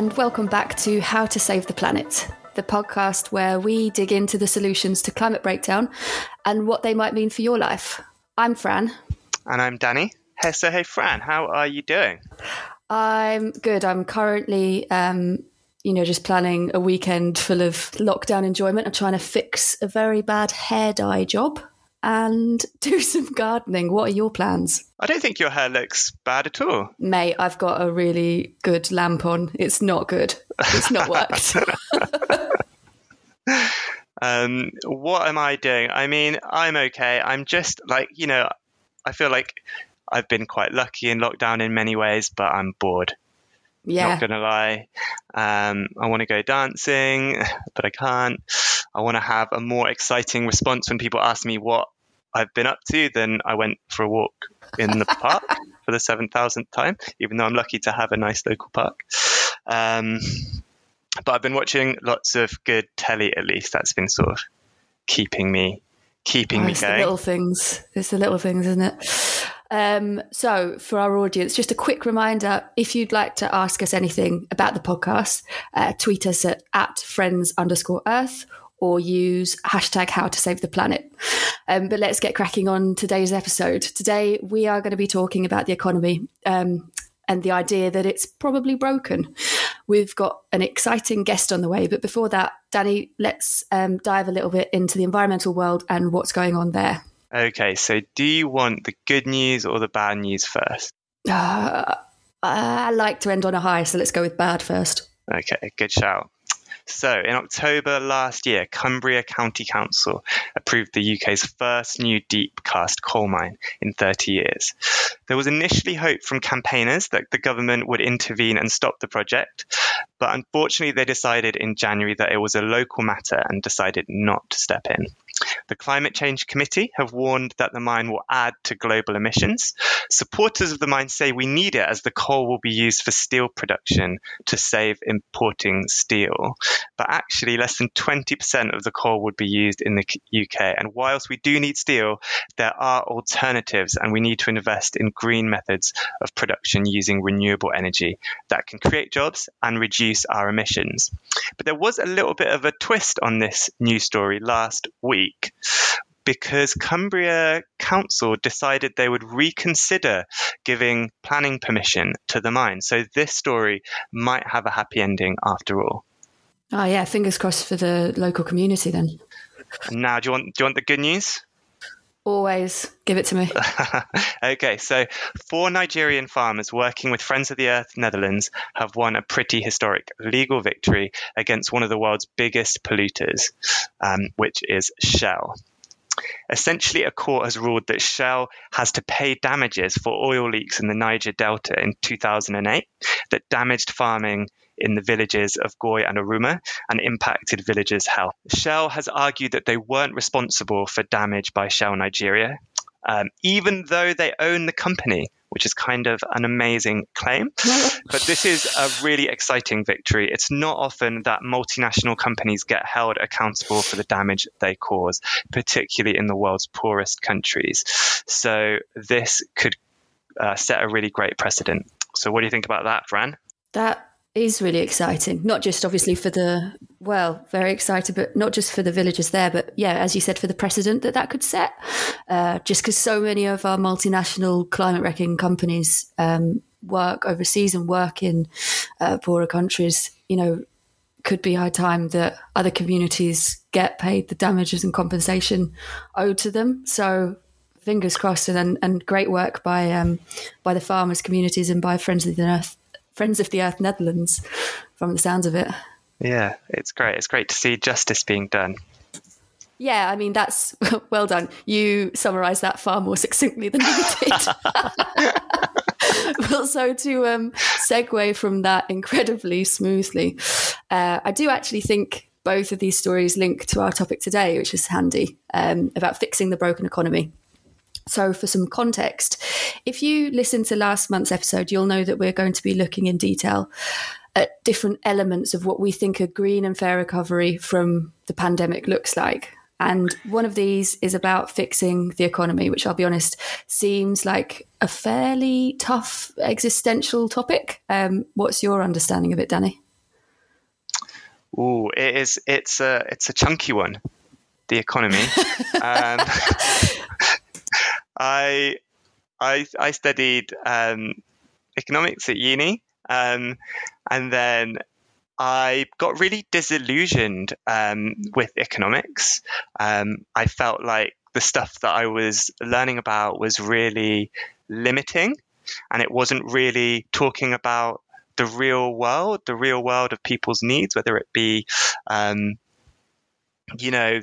and welcome back to How to Save the Planet, the podcast where we dig into the solutions to climate breakdown and what they might mean for your life. I'm Fran. And I'm Danny. Hey, so hey, Fran, how are you doing? I'm good. I'm currently, um, you know, just planning a weekend full of lockdown enjoyment. I'm trying to fix a very bad hair dye job and do some gardening. What are your plans? I don't think your hair looks bad at all. Mate, I've got a really good lamp on. It's not good. It's not worked. um, what am I doing? I mean, I'm okay. I'm just like, you know, I feel like I've been quite lucky in lockdown in many ways, but I'm bored. Yeah. Not gonna lie. Um, I want to go dancing, but I can't. I want to have a more exciting response when people ask me what I've been up to. Then I went for a walk in the park for the seven thousandth time, even though I'm lucky to have a nice local park. Um, but I've been watching lots of good telly. At least that's been sort of keeping me keeping Oh, me it's the going. little things. It's the little things, isn't it? Um, so, for our audience, just a quick reminder if you'd like to ask us anything about the podcast, uh, tweet us at, at friends underscore earth or use hashtag how to save the planet. Um, but let's get cracking on today's episode. Today, we are going to be talking about the economy um, and the idea that it's probably broken. We've got an exciting guest on the way. But before that, Danny, let's um, dive a little bit into the environmental world and what's going on there. Okay, so do you want the good news or the bad news first? Uh, I like to end on a high, so let's go with bad first. Okay, good shout. So, in October last year, Cumbria County Council approved the UK's first new deep cast coal mine in 30 years. There was initially hope from campaigners that the government would intervene and stop the project, but unfortunately, they decided in January that it was a local matter and decided not to step in. The Climate Change Committee have warned that the mine will add to global emissions. Supporters of the mine say we need it as the coal will be used for steel production to save importing steel. But actually, less than 20% of the coal would be used in the UK. And whilst we do need steel, there are alternatives, and we need to invest in green methods of production using renewable energy that can create jobs and reduce our emissions. But there was a little bit of a twist on this news story last week because Cumbria Council decided they would reconsider giving planning permission to the mine. So this story might have a happy ending after all. Oh yeah, fingers crossed for the local community then. Now, do you want do you want the good news? Always give it to me. okay, so four Nigerian farmers working with Friends of the Earth Netherlands have won a pretty historic legal victory against one of the world's biggest polluters, um, which is Shell. Essentially, a court has ruled that Shell has to pay damages for oil leaks in the Niger Delta in 2008 that damaged farming in the villages of Goi and Oruma and impacted villagers' health. Shell has argued that they weren't responsible for damage by Shell Nigeria, um, even though they own the company, which is kind of an amazing claim. but this is a really exciting victory. It's not often that multinational companies get held accountable for the damage they cause, particularly in the world's poorest countries. So this could uh, set a really great precedent. So, what do you think about that, Fran? That is really exciting. Not just obviously for the well, very excited, but not just for the villagers there, but yeah, as you said, for the precedent that that could set. Uh, just because so many of our multinational climate wrecking companies um, work overseas and work in uh, poorer countries, you know, could be high time that other communities get paid the damages and compensation owed to them. So fingers crossed, and and great work by um, by the farmers communities and by Friends of the Earth Friends of the Earth Netherlands, from the sounds of it. Yeah, it's great. It's great to see justice being done. Yeah, I mean that's well done. You summarised that far more succinctly than I did. well, so to um, segue from that incredibly smoothly, uh, I do actually think both of these stories link to our topic today, which is handy um, about fixing the broken economy. So, for some context, if you listen to last month's episode, you'll know that we're going to be looking in detail at different elements of what we think a green and fair recovery from the pandemic looks like. And one of these is about fixing the economy, which I'll be honest seems like a fairly tough existential topic. Um, what's your understanding of it, Danny? Oh, it is. It's a it's a chunky one. The economy. um, I I I studied um, economics at uni, um, and then I got really disillusioned um, with economics. Um, I felt like the stuff that I was learning about was really limiting, and it wasn't really talking about the real world, the real world of people's needs, whether it be, um, you know,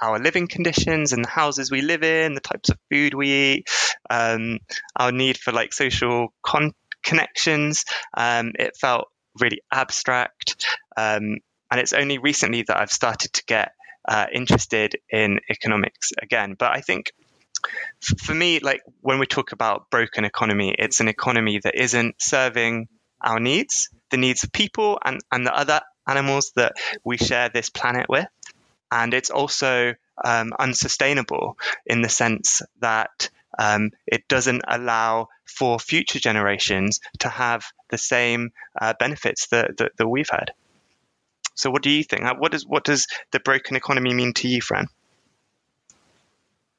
our living conditions and the houses we live in, the types of food we eat, um, our need for like social con- connections. Um, it felt really abstract. Um, and it's only recently that I've started to get uh, interested in economics again. But I think for me, like when we talk about broken economy, it's an economy that isn't serving our needs, the needs of people and, and the other animals that we share this planet with. And it's also um, unsustainable in the sense that um, it doesn't allow for future generations to have the same uh, benefits that, that, that, we've had. So, what do you think? What does what does the broken economy mean to you, Fran?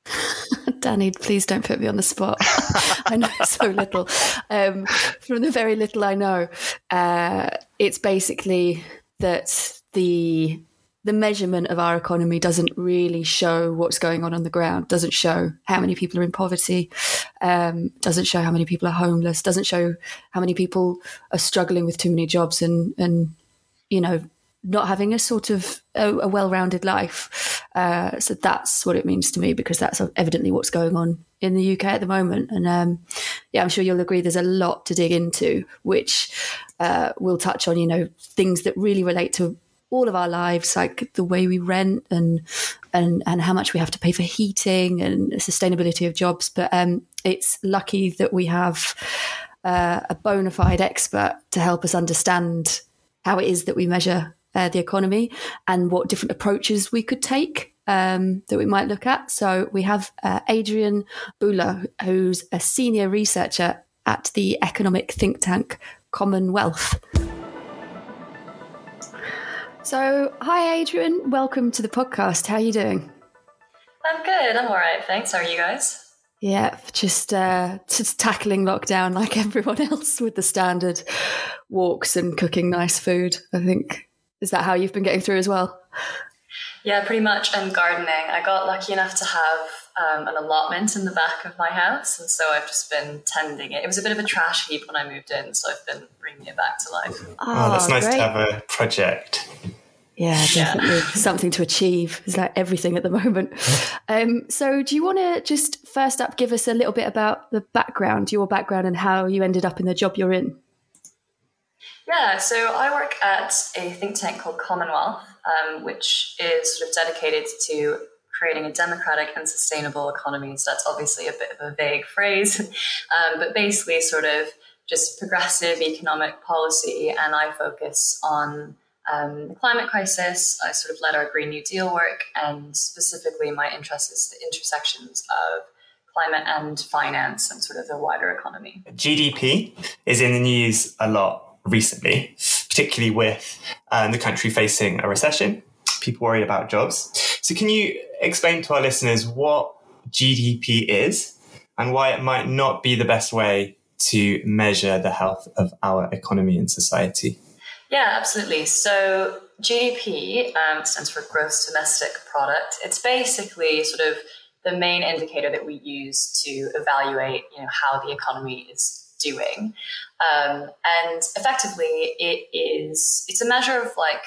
Danny, please don't put me on the spot. I know so little. Um, from the very little I know, uh, it's basically that the the measurement of our economy doesn't really show what's going on on the ground, doesn't show how many people are in poverty, um, doesn't show how many people are homeless, doesn't show how many people are struggling with too many jobs and, and you know, not having a sort of a, a well-rounded life. Uh, so that's what it means to me because that's evidently what's going on in the UK at the moment. And um, yeah, I'm sure you'll agree there's a lot to dig into, which uh, we'll touch on. You know, things that really relate to all of our lives, like the way we rent and and and how much we have to pay for heating and sustainability of jobs. But um, it's lucky that we have uh, a bona fide expert to help us understand how it is that we measure uh, the economy and what different approaches we could take um, that we might look at. So we have uh, Adrienne Buller, who's a senior researcher at the economic think tank Common Wealth. So, hi, Adrienne. Welcome to the podcast. How are you doing? I'm good. I'm all right. Thanks. How are you guys? Yeah, just uh, just tackling lockdown like everyone else with the standard walks and cooking nice food. I think is that how you've been getting through as well? Yeah, pretty much. And gardening. I got lucky enough to have um, an allotment in the back of my house, and so I've just been tending it. It was a bit of a trash heap when I moved in, so I've been bringing it back to life. Oh, oh that's nice great. to have a project. Yeah, definitely yeah. something to achieve. It's like everything at the moment. Um, so, do you want to just first up give us a little bit about the background, your background, and how you ended up in the job you're in? Yeah, so I work at a think tank called Common Wealth, um, which is sort of dedicated to creating a democratic and sustainable economy. So that's obviously a bit of a vague phrase, um, but basically, sort of just progressive economic policy. And I focus on um, the climate crisis. I sort of led our Green New Deal work, and specifically, my interest is the intersections of climate and finance and sort of the wider economy. GDP is in the news a lot recently, particularly with um, the country facing a recession, people worried about jobs. So, can you explain to our listeners what GDP is and why it might not be the best way to measure the health of our economy and society? Yeah, absolutely. So GDP um, stands for gross domestic product. It's basically sort of the main indicator that we use to evaluate, you know, how the economy is doing. Um, and effectively, it is it's a measure of like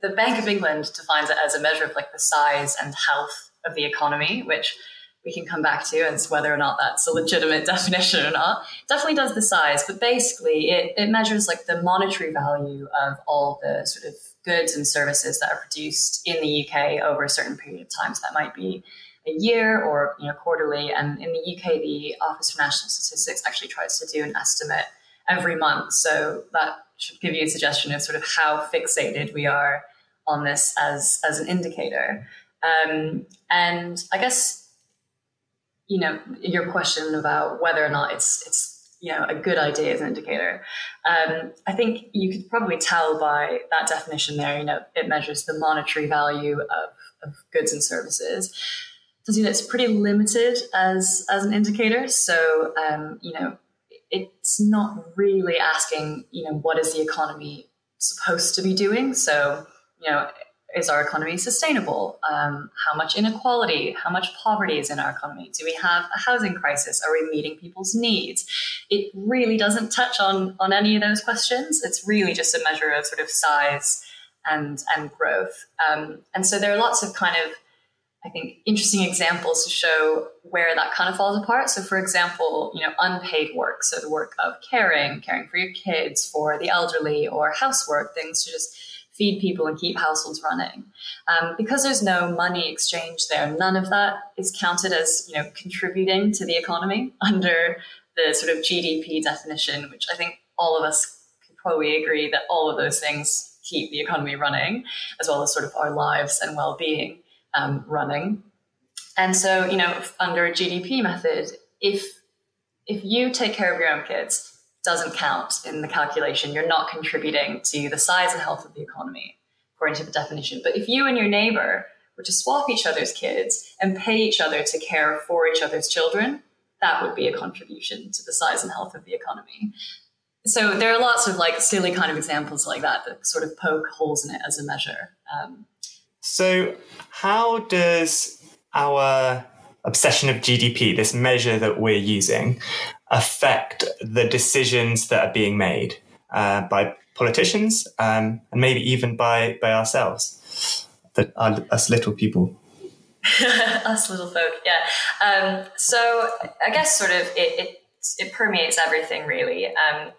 the Bank of England defines it as a measure of like the size and health of the economy, which we can come back to and whether or not that's a legitimate definition or not. definitely does the size, but basically it, it measures like the monetary value of all the sort of goods and services that are produced in the UK over a certain period of time. So that might be a year or you know quarterly. And in the UK, the Office for National Statistics actually tries to do an estimate every month. So that should give you a suggestion of sort of how fixated we are on this as as an indicator. Um, and I guess you know your question about whether or not it's it's you know a good idea as an indicator. Um, I think you could probably tell by that definition there. You know, it measures the monetary value of, of goods and services. So you know, it's pretty limited as as an indicator. So um, you know, it's not really asking you know what is the economy supposed to be doing. So you know, is our economy sustainable? Um, how much inequality, how much poverty is in our economy? Do we have a housing crisis? Are we meeting people's needs? It really doesn't touch on on any of those questions. It's really just a measure of sort of size and and growth. Um, and so there are lots of kind of I think interesting examples to show where that kind of falls apart. So, for example, you know, unpaid work, so the work of caring, caring for your kids, for the elderly, or housework, things to just feed people and keep households running. Um, because there's no money exchange there, none of that is counted as you know contributing to the economy under the sort of GDP definition, which I think all of us could probably agree that all of those things keep the economy running, as well as sort of our lives and well-being um, running. And so, you know, under a GDP method, if if you take care of your own kids, doesn't count in the calculation. You're not contributing to the size and health of the economy, according to the definition. But if you and your neighbor were to swap each other's kids and pay each other to care for each other's children, that would be a contribution to the size and health of the economy. So there are lots of like silly kind of examples like that that sort of poke holes in it as a measure. Um, so, how does our obsession of GDP, this measure that we're using, affect the decisions that are being made uh, by politicians um, and maybe even by by ourselves, that us little people. us little folk, yeah. Um, so I guess sort of it, it, it permeates everything really. Um,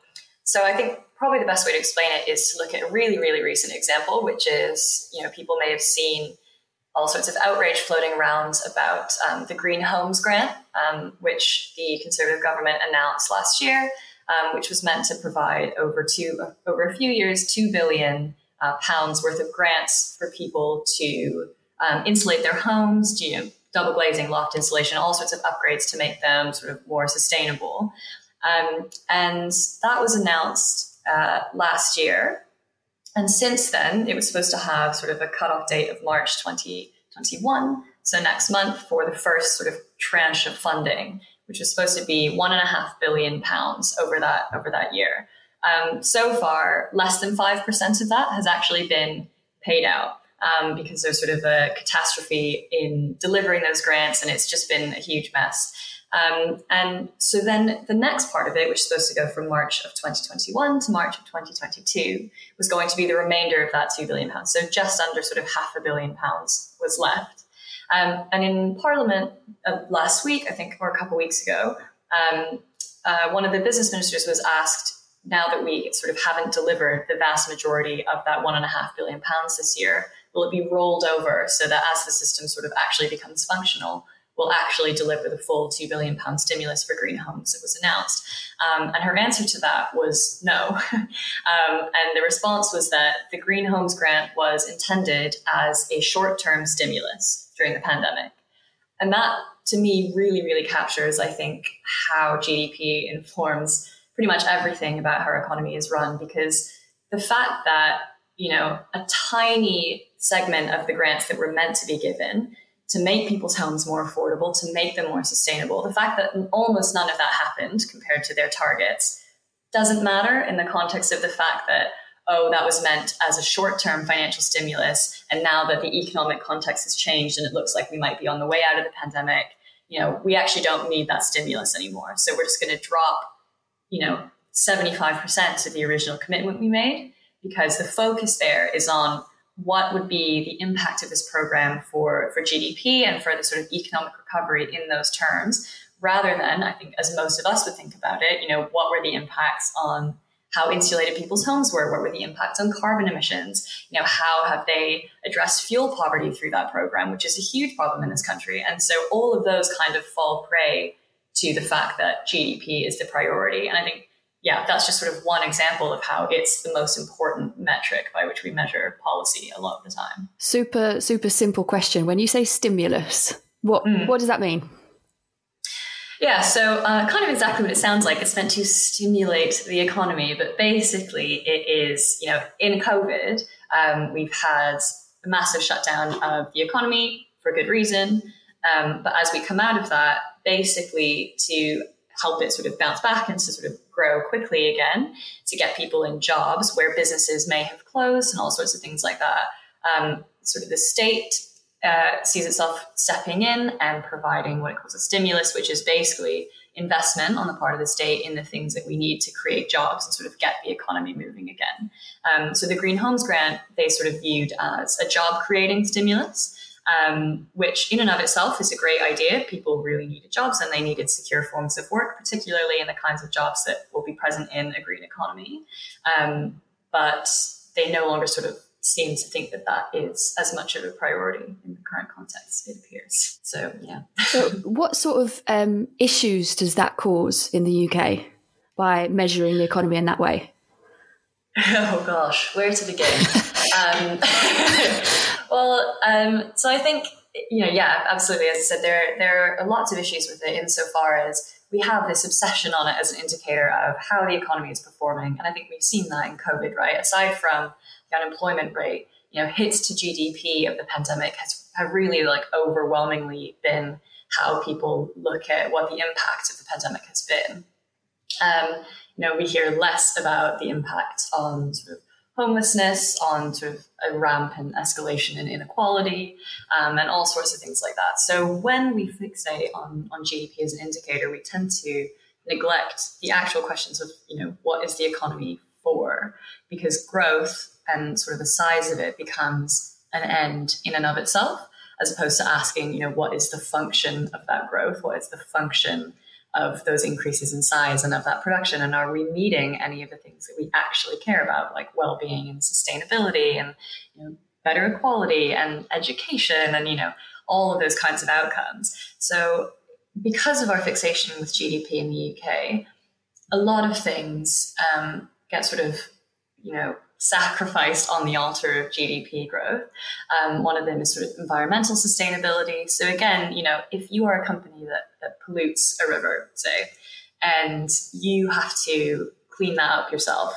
so I think probably the best way to explain it is to look at a really really recent example, which is you know people may have seen all sorts of outrage floating around about um, the Green Homes Grant, um, which the Conservative government announced last year, um, which was meant to provide over two over a few years two billion uh, pounds worth of grants for people to um, insulate their homes, you know, double glazing, loft insulation, all sorts of upgrades to make them sort of more sustainable. Um, and that was announced uh, last year. And since then, it was supposed to have sort of a cutoff date of March 2021, so next month, for the first sort of tranche of funding, which was supposed to be one and a half billion pounds over that over that year. Um, so far, less than five percent of that has actually been paid out um, because there's sort of a catastrophe in delivering those grants, and it's just been a huge mess. Um, and so then the next part of it, which is supposed to go from March of 2021 to March of 2022, was going to be the remainder of that two billion pounds. So just under sort of half a billion pounds was left. Um, and in Parliament uh, last week, I think, or a couple of weeks ago, um, uh, one of the business ministers was asked, now that we sort of haven't delivered the vast majority of that one and a half billion pounds this year, will it be rolled over so that as the system sort of actually becomes functional, will actually deliver the full £2 billion stimulus for green homes that was announced? Um, and her answer to that was no. um, and the response was that the Green Homes Grant was intended as a short term stimulus during the pandemic. And that, to me, really, really captures, I think, how GDP informs pretty much everything about how our economy is run because the fact that you know a tiny segment of the grants that were meant to be given to make people's homes more affordable, to make them more sustainable. The fact that almost none of that happened compared to their targets doesn't matter in the context of the fact that, oh, that was meant as a short term financial stimulus. And now that the economic context has changed and it looks like we might be on the way out of the pandemic, you know, we actually don't need that stimulus anymore. So we're just going to drop, you know, 75% of the original commitment we made because the focus there is on what would be the impact of this program for, for GDP and for the sort of economic recovery in those terms, rather than, I think, as most of us would think about it, you know, what were the impacts on how insulated people's homes were, what were the impacts on carbon emissions, you know, how have they addressed fuel poverty through that program, which is a huge problem in this country. And so all of those kind of fall prey to the fact that GDP is the priority. And I think yeah, that's just sort of one example of how it's the most important metric by which we measure policy a lot of the time. Super, super simple question. When you say stimulus, what mm. what does that mean? Yeah, so uh, kind of exactly what it sounds like. It's meant to stimulate the economy, but basically, it is, you know, in COVID, um, we've had a massive shutdown of the economy for good reason. Um, but as we come out of that, basically to help it sort of bounce back and to sort of grow quickly again, to get people in jobs where businesses may have closed and all sorts of things like that. Um, sort of the state uh, sees itself stepping in and providing what it calls a stimulus, which is basically investment on the part of the state in the things that we need to create jobs and sort of get the economy moving again. Um, so the Green Homes Grant, they sort of viewed as a job creating stimulus. Um, which in and of itself is a great idea. People really needed jobs and they needed secure forms of work, particularly in the kinds of jobs that will be present in a green economy. Um, but they no longer sort of seem to think that that is as much of a priority in the current context, it appears. So, yeah. so, what sort of um, issues does that cause in the UK by measuring the economy in that way? Oh, gosh, where to begin? um, well, um, so I think, you know, yeah, absolutely. As I said, there, there are lots of issues with it insofar as we have this obsession on it as an indicator of how the economy is performing. And I think we've seen that in COVID, right? Aside from the unemployment rate, you know, hits to GDP of the pandemic has have really like overwhelmingly been how people look at what the impact of the pandemic has been. Um, you know, we hear less about the impact on sort of homelessness, on sort of a rampant escalation in inequality, um, and all sorts of things like that. So when we fixate on, on GDP as an indicator, we tend to neglect the actual questions of, you know, what is the economy for? Because growth and sort of the size of it becomes an end in and of itself, as opposed to asking, you know, what is the function of that growth? What is the function of those increases in size and of that production? And are we meeting any of the things that we actually care about, like well-being and sustainability and you know, better equality and education and you know all of those kinds of outcomes? So because of our fixation with GDP in the UK, a lot of things um, get sort of you know sacrificed on the altar of GDP growth. Um, one of them is sort of environmental sustainability. So again, you know, if you are a company that, that pollutes a river, say, and you have to clean that up yourself,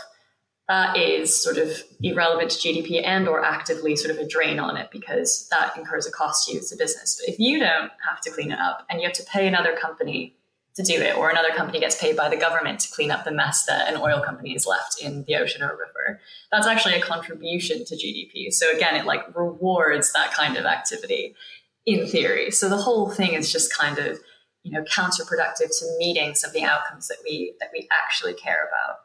that is sort of irrelevant to GDP and or actively sort of a drain on it because that incurs a cost to you as a business. But if you don't have to clean it up and you have to pay another company to do it, or another company gets paid by the government to clean up the mess that an oil company has left in the ocean or river. That's actually a contribution to GDP. So again, it like rewards that kind of activity in theory. So the whole thing is just kind of, you know, counterproductive to meeting some of the outcomes that we that we actually care about.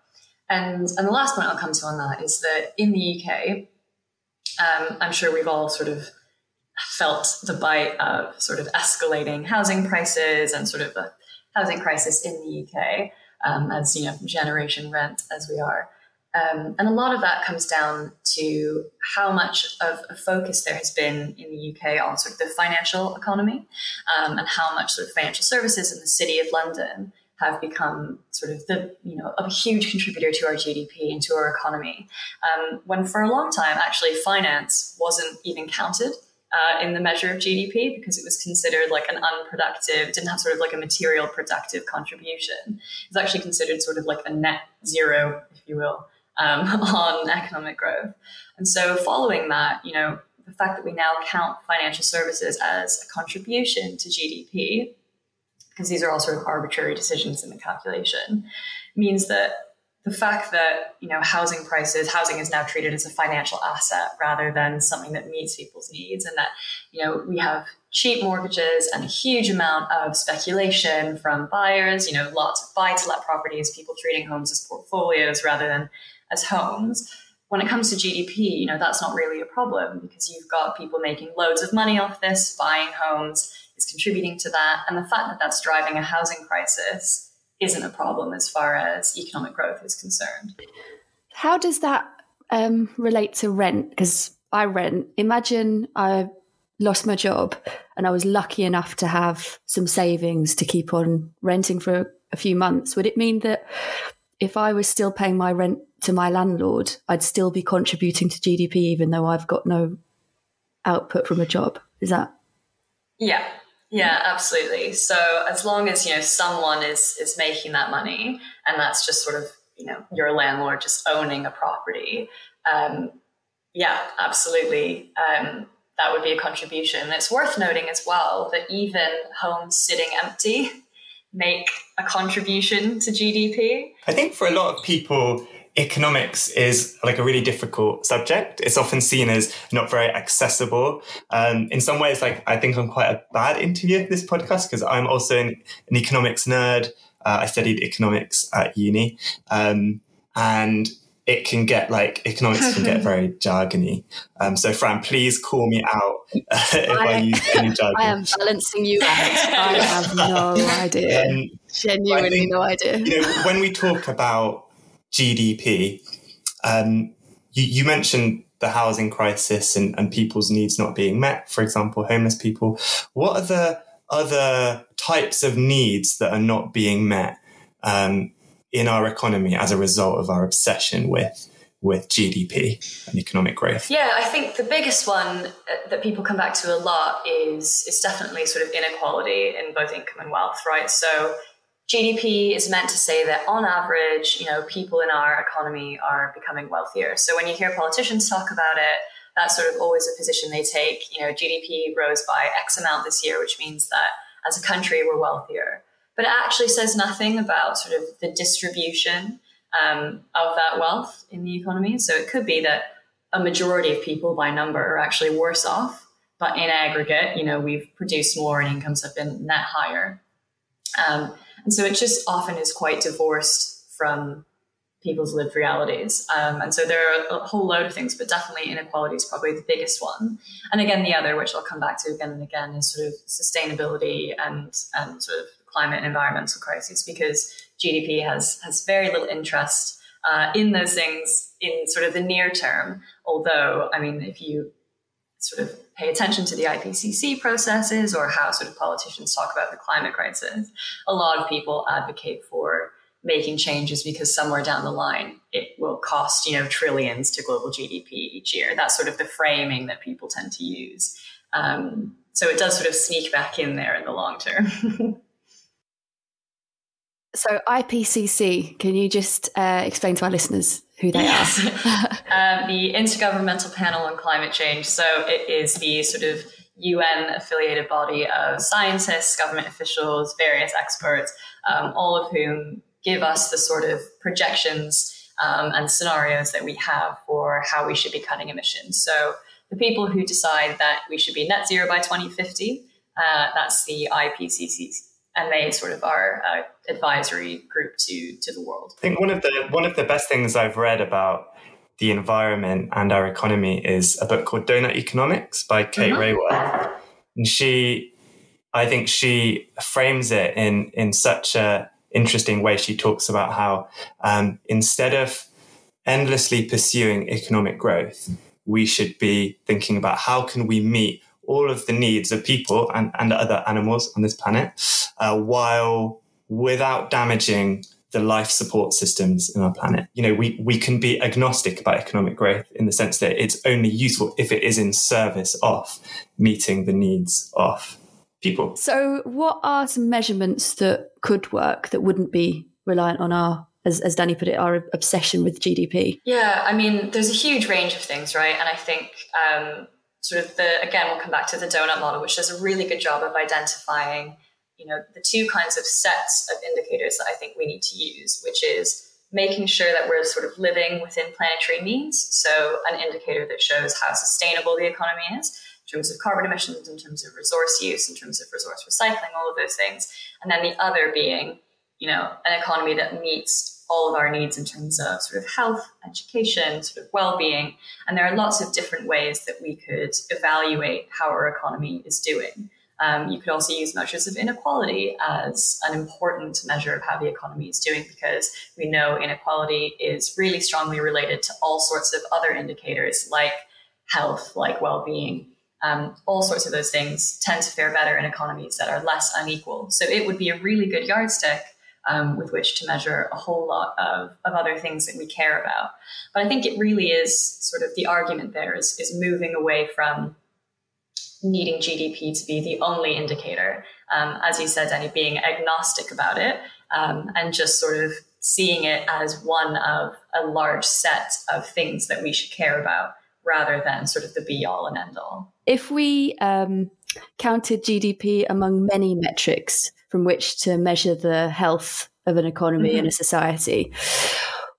And and the last point I'll come to on that is that in the UK, um, I'm sure we've all sort of felt the bite of sort of escalating housing prices and sort of housing crisis in the UK, um, as you know, generation rent as we are. Um, and a lot of that comes down to how much of a focus there has been in the UK on sort of the financial economy um, and how much sort of financial services in the city of London have become sort of the you know a huge contributor to our GDP and to our economy. Um, when for a long time, actually, finance wasn't even counted uh, in the measure of GDP because it was considered like an unproductive, didn't have sort of like a material productive contribution. It's actually considered sort of like a net zero, if you will, um, on economic growth. And so, following that, you know, the fact that we now count financial services as a contribution to GDP, because these are all sort of arbitrary decisions in the calculation, means that the fact that you know housing prices housing is now treated as a financial asset rather than something that meets people's needs and that you know we have cheap mortgages and a huge amount of speculation from buyers you know lots of buy to let properties people treating homes as portfolios rather than as homes when it comes to GDP, you know, that's not really a problem because you've got people making loads of money off this, buying homes is contributing to that. And the fact that that's driving a housing crisis isn't a problem as far as economic growth is concerned. How does that um, relate to rent? Because I rent. Imagine I lost my job and I was lucky enough to have some savings to keep on renting for a few months. Would it mean that if I was still paying my rent to my landlord, I'd still be contributing to GDP even though I've got no output from a job? Is that? Yeah, Yeah, absolutely. So as long as you know someone is is making that money, and that's just sort of you know your landlord just owning a property, um, yeah, absolutely. Um, that would be a contribution. It's worth noting as well that even homes sitting empty make a contribution to GDP. I think for a lot of people, economics is like a really difficult subject. It's often seen as not very accessible. Um, in some ways, like I think I'm quite a bad interviewer for this podcast because I'm also an, an economics nerd. Uh, I studied economics at uni. Um, and it can get like economics can get very jargony. Um, so Fran, please call me out if I, I, use any jargon. I am balancing you out. I have no idea. Um, Genuinely think, no idea. You know, when we talk about GDP, um, you, you, mentioned the housing crisis and, and people's needs not being met. For example, homeless people. What are the other types of needs that are not being met? Um, in our economy as a result of our obsession with with GDP and economic growth? Yeah, I think the biggest one uh, that people come back to a lot is is definitely sort of inequality in both income and wealth, right? So GDP is meant to say that on average, you know, people in our economy are becoming wealthier. So when you hear politicians talk about it, that's sort of always a position they take. You know, GDP rose by X amount this year, which means that as a country we're wealthier but it actually says nothing about sort of the distribution um, of that wealth in the economy. So it could be that a majority of people by number are actually worse off, but in aggregate, you know, we've produced more and incomes have been net higher. Um, and so it just often is quite divorced from people's lived realities. Um, and so there are a whole load of things, but definitely inequality is probably the biggest one. And again, the other, which I'll come back to again and again, is sort of sustainability and, and sort of climate and environmental crises because GDP has has very little interest uh, in those things in sort of the near term. Although, I mean, if you sort of pay attention to the IPCC processes or how sort of politicians talk about the climate crisis, a lot of people advocate for making changes because somewhere down the line it will cost you know trillions to global GDP each year. That's sort of the framing that people tend to use. Um, so it does sort of sneak back in there in the long term. So IPCC, can you just uh, explain to our listeners who they yes. are? um, the Intergovernmental Panel on Climate Change. So it is the sort of UN affiliated body of scientists, government officials, various experts, um, all of whom give us the sort of projections um, and scenarios that we have for how we should be cutting emissions. So the people who decide that we should be net zero by 2050, uh, that's the IPCC and they sort of are a advisory group to to the world. I think one of the one of the best things I've read about the environment and our economy is a book called Doughnut Economics by Kate mm-hmm. Raworth, and she, I think she frames it in in such a interesting way. She talks about how um, instead of endlessly pursuing economic growth, we should be thinking about how can we meet all of the needs of people and, and other animals on this planet, uh, while without damaging the life support systems in our planet. You know, we, we can be agnostic about economic growth in the sense that it's only useful if it is in service of meeting the needs of people. So, what are some measurements that could work that wouldn't be reliant on our as, as Danny put it, our obsession with GDP? Yeah, I mean, there's a huge range of things, right? And I think um, sort of the again we'll come back to the donut model which does a really good job of identifying you know the two kinds of sets of indicators that i think we need to use which is making sure that we're sort of living within planetary means. So an indicator that shows how sustainable the economy is in terms of carbon emissions in terms of resource use in terms of resource recycling all of those things. And then the other being you know an economy that meets all of our needs in terms of sort of health, education, sort of well-being. And there are lots of different ways that we could evaluate how our economy is doing. Um, you could also use measures of inequality as an important measure of how the economy is doing because we know inequality is really strongly related to all sorts of other indicators like health, like well-being. Um, all sorts of those things tend to fare better in economies that are less unequal. So it would be a really good yardstick um, with which to measure a whole lot of, of other things that we care about. But I think it really is sort of the argument there is, is moving away from needing GDP to be the only indicator. Um, as you said, Danny, being agnostic about it um, and just sort of seeing it as one of a large set of things that we should care about rather than sort of the be all and end all. If we um, counted GDP among many metrics from which to measure the health of an economy mm-hmm. and a society,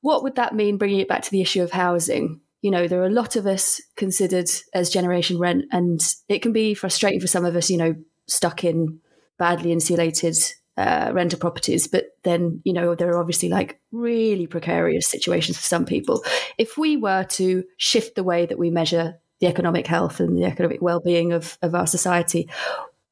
what would that mean bringing it back to the issue of housing? you know, there are a lot of us considered as generation rent, and it can be frustrating for some of us, you know, stuck in badly insulated uh, renter properties. But then, you know, there are obviously like really precarious situations for some people. If we were to shift the way that we measure the economic health and the economic well-being of, of our society,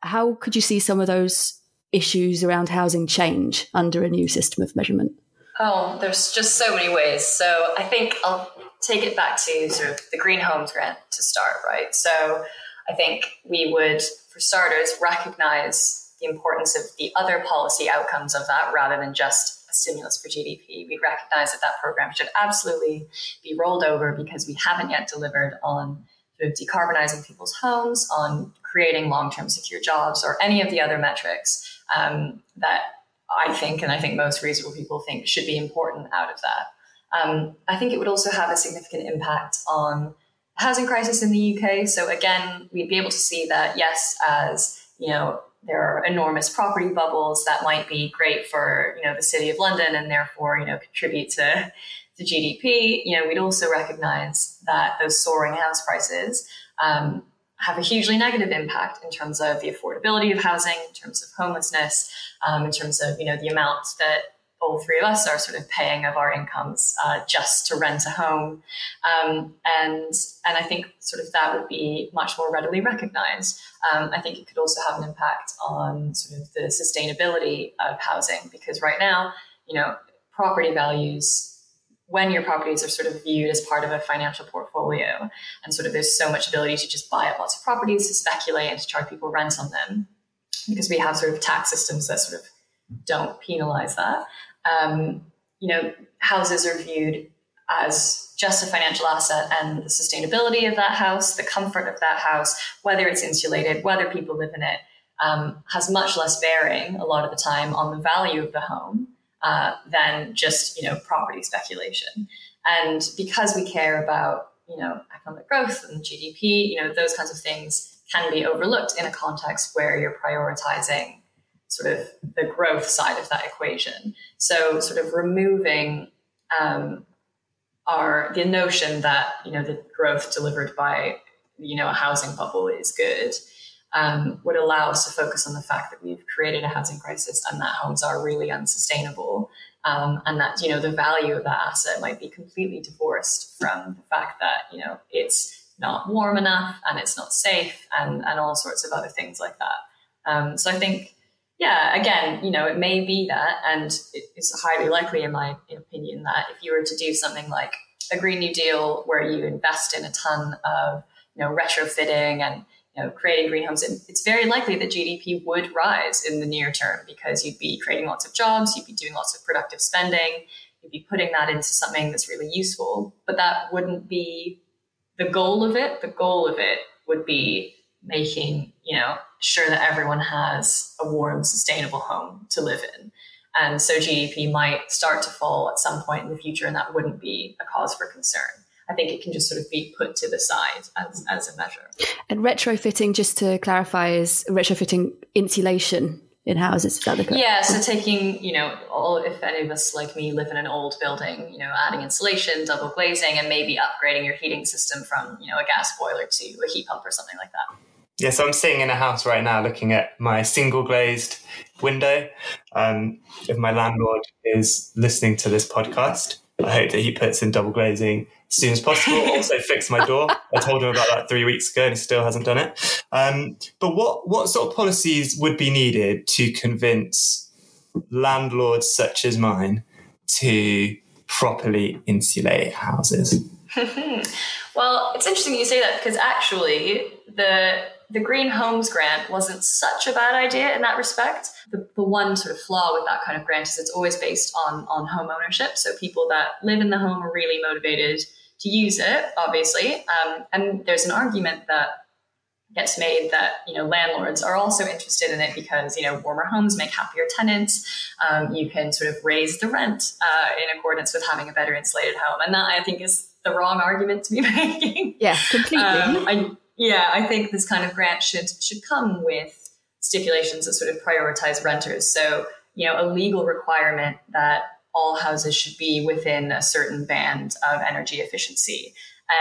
how could you see some of those issues around housing change under a new system of measurement? Oh, there's just so many ways. So I think I'll take it back to sort of the Green Homes Grant to start, right? So I think we would, for starters, recognize the importance of the other policy outcomes of that rather than just a stimulus for GDP. We'd recognize that that program should absolutely be rolled over because we haven't yet delivered on sort of decarbonizing people's homes, on creating long term secure jobs, or any of the other metrics um, that I think, and I think most reasonable people think, should be important out of that. Um, I think it would also have a significant impact on the housing crisis in the UK. So again, we'd be able to see that yes, as you know, there are enormous property bubbles that might be great for you know the city of London and therefore you know contribute to to GDP. You know, we'd also recognize that those soaring house prices um, have a hugely negative impact in terms of the affordability of housing, in terms of homelessness, um, in terms of you know the amount that all three of us are sort of paying of our incomes uh, just to rent a home, um, and and I think sort of that would be much more readily recognised. Um, I think it could also have an impact on sort of the sustainability of housing because right now, you know, property values when your properties are sort of viewed as part of a financial portfolio and sort of there's so much ability to just buy up lots of properties to speculate and to charge people rent on them because we have sort of tax systems that sort of don't penalize that um, you know, houses are viewed as just a financial asset and the sustainability of that house, the comfort of that house, whether it's insulated, whether people live in it, um, has much less bearing a lot of the time on the value of the home uh, than just you know property speculation. And because we care about you know economic growth and GDP, you know those kinds of things can be overlooked in a context where you're prioritizing sort of the growth side of that equation. So, sort of removing um, our the notion that you know the growth delivered by you know a housing bubble is good um, would allow us to focus on the fact that we've created a housing crisis and that homes are really unsustainable. Um, and that you know the value of that asset might be completely divorced from the fact that you know it's not warm enough and it's not safe and and all sorts of other things like that. Um, so I think yeah, again, you know, it may be that, and it's highly likely, in my opinion, that if you were to do something like a Green New Deal, where you invest in a ton of, you know, retrofitting and you know, creating green homes, it's very likely that GDP would rise in the near term because you'd be creating lots of jobs, you'd be doing lots of productive spending, you'd be putting that into something that's really useful. But that wouldn't be the goal of it. The goal of it would be making, you know, sure that everyone has a warm, sustainable home to live in. And so GDP might start to fall at some point in the future, and that wouldn't be a cause for concern. I think it can just sort of be put to the side as, as a measure. And retrofitting, just to clarify, is retrofitting insulation in houses. Is that the correct? Yeah, so taking, you know, all if any of us like me live in an old building, you know, adding insulation, double glazing, and maybe upgrading your heating system from, you know, a gas boiler to a heat pump or something like that. Yeah, so I'm sitting in a house right now looking at my single glazed window. Um, if my landlord is listening to this podcast, I hope that he puts in double glazing as soon as possible. also, fix my door. I told him about that three weeks ago and he still hasn't done it. Um, but what, what sort of policies would be needed to convince landlords such as mine to properly insulate houses? well, it's interesting you say that because actually the the Green Homes Grant wasn't such a bad idea in that respect. The, the one sort of flaw with that kind of grant is it's always based on, on home ownership. So people that live in the home are really motivated to use it, obviously. Um, and there's an argument that gets made that you know landlords are also interested in it because you know warmer homes make happier tenants. Um, you can sort of raise the rent uh, in accordance with having a better insulated home, and that I think is the wrong argument to be making. Yeah, completely. Um, I, yeah, I think this kind of grant should should come with stipulations that sort of prioritize renters. So you know, a legal requirement that all houses should be within a certain band of energy efficiency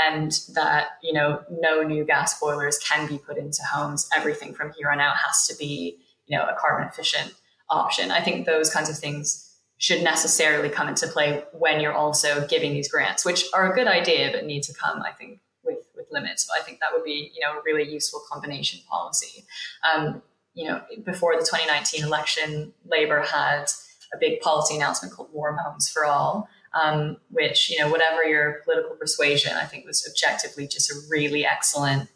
and that you know no new gas boilers can be put into homes. Everything from here on out has to be you know a carbon efficient option. I think those kinds of things should necessarily come into play when you're also giving these grants which are a good idea but need to come i think with with limits. But i think that would be you know a really useful combination policy. Um, you know before the 2019 election Labour had a big policy announcement called warm homes for all um, which, you know, whatever your political persuasion, I think was objectively just a really excellent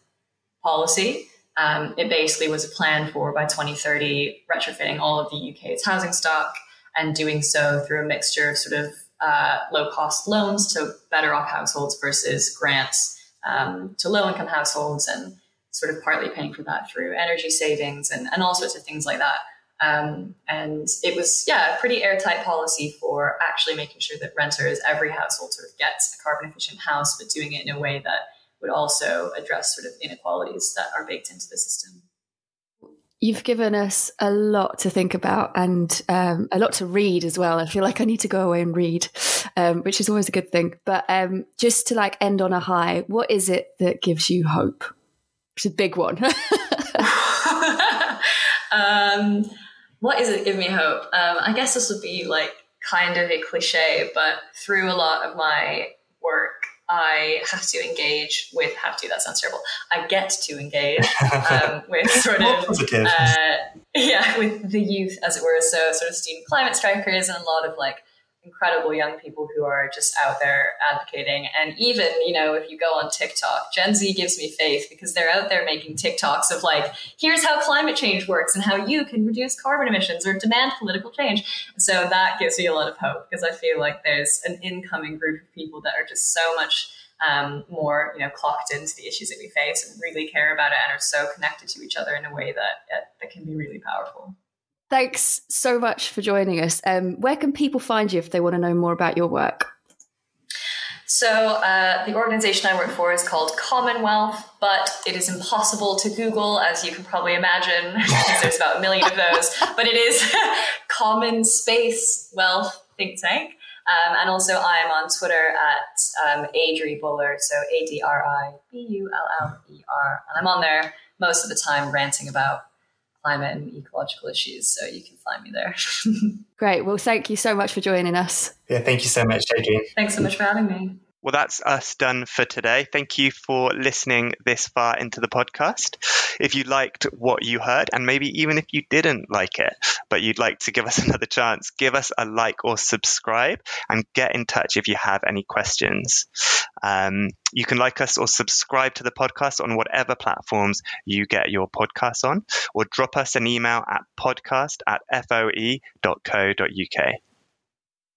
policy. Um, it basically was a plan for by 2030 retrofitting all of the UK's housing stock and doing so through a mixture of sort of uh, low cost loans to better off households versus grants um, to low income households and sort of partly paying for that through energy savings and, and all sorts of things like that. Um, and it was, yeah, a pretty airtight policy for actually making sure that renters, every household sort of gets a carbon efficient house, but doing it in a way that would also address sort of inequalities that are baked into the system. You've given us a lot to think about and um, a lot to read as well. I feel like I need to go away and read, um, which is always a good thing. But um, just to like end on a high, what is it that gives you hope? It's a big one. um, what is it give me hope? Um, I guess this would be like kind of a cliche, but through a lot of my work, I have to engage with, have to, that sounds terrible. I get to engage um, with sort of, uh, yeah, with the youth, as it were. So, sort of student climate strikers and a lot of like incredible young people who are just out there advocating. And even, you know, if you go on TikTok, Gen Z gives me faith because they're out there making TikToks of like, here's how climate change works and how you can reduce carbon emissions or demand political change. So that gives me a lot of hope because I feel like there's an incoming group of people that are just so much um, more, you know, clocked into the issues that we face and really care about it and are so connected to each other in a way that that can be really powerful. Thanks so much for joining us. Um, where can people find you if they want to know more about your work? So, uh, the organization I work for is called Common Wealth, but it is impossible to Google, as you can probably imagine, because there's about a million of those. But it is Common Space Wealth Think Tank. Um, and also, I'm on Twitter at um, Adri Buller, so A D R I B U L L E R. And I'm on there most of the time ranting about climate and ecological issues. So you can find me there. Great. Well, thank you so much for joining us. Yeah, thank you so much, Adrienne. Thanks so much for having me. Well, that's us done for today. Thank you for listening this far into the podcast. If you liked what you heard, and maybe even if you didn't like it, but you'd like to give us another chance, give us a like or subscribe and get in touch if you have any questions. Um, you can like us or subscribe to the podcast on whatever platforms you get your podcasts on, or drop us an email at podcast at foe.co.uk.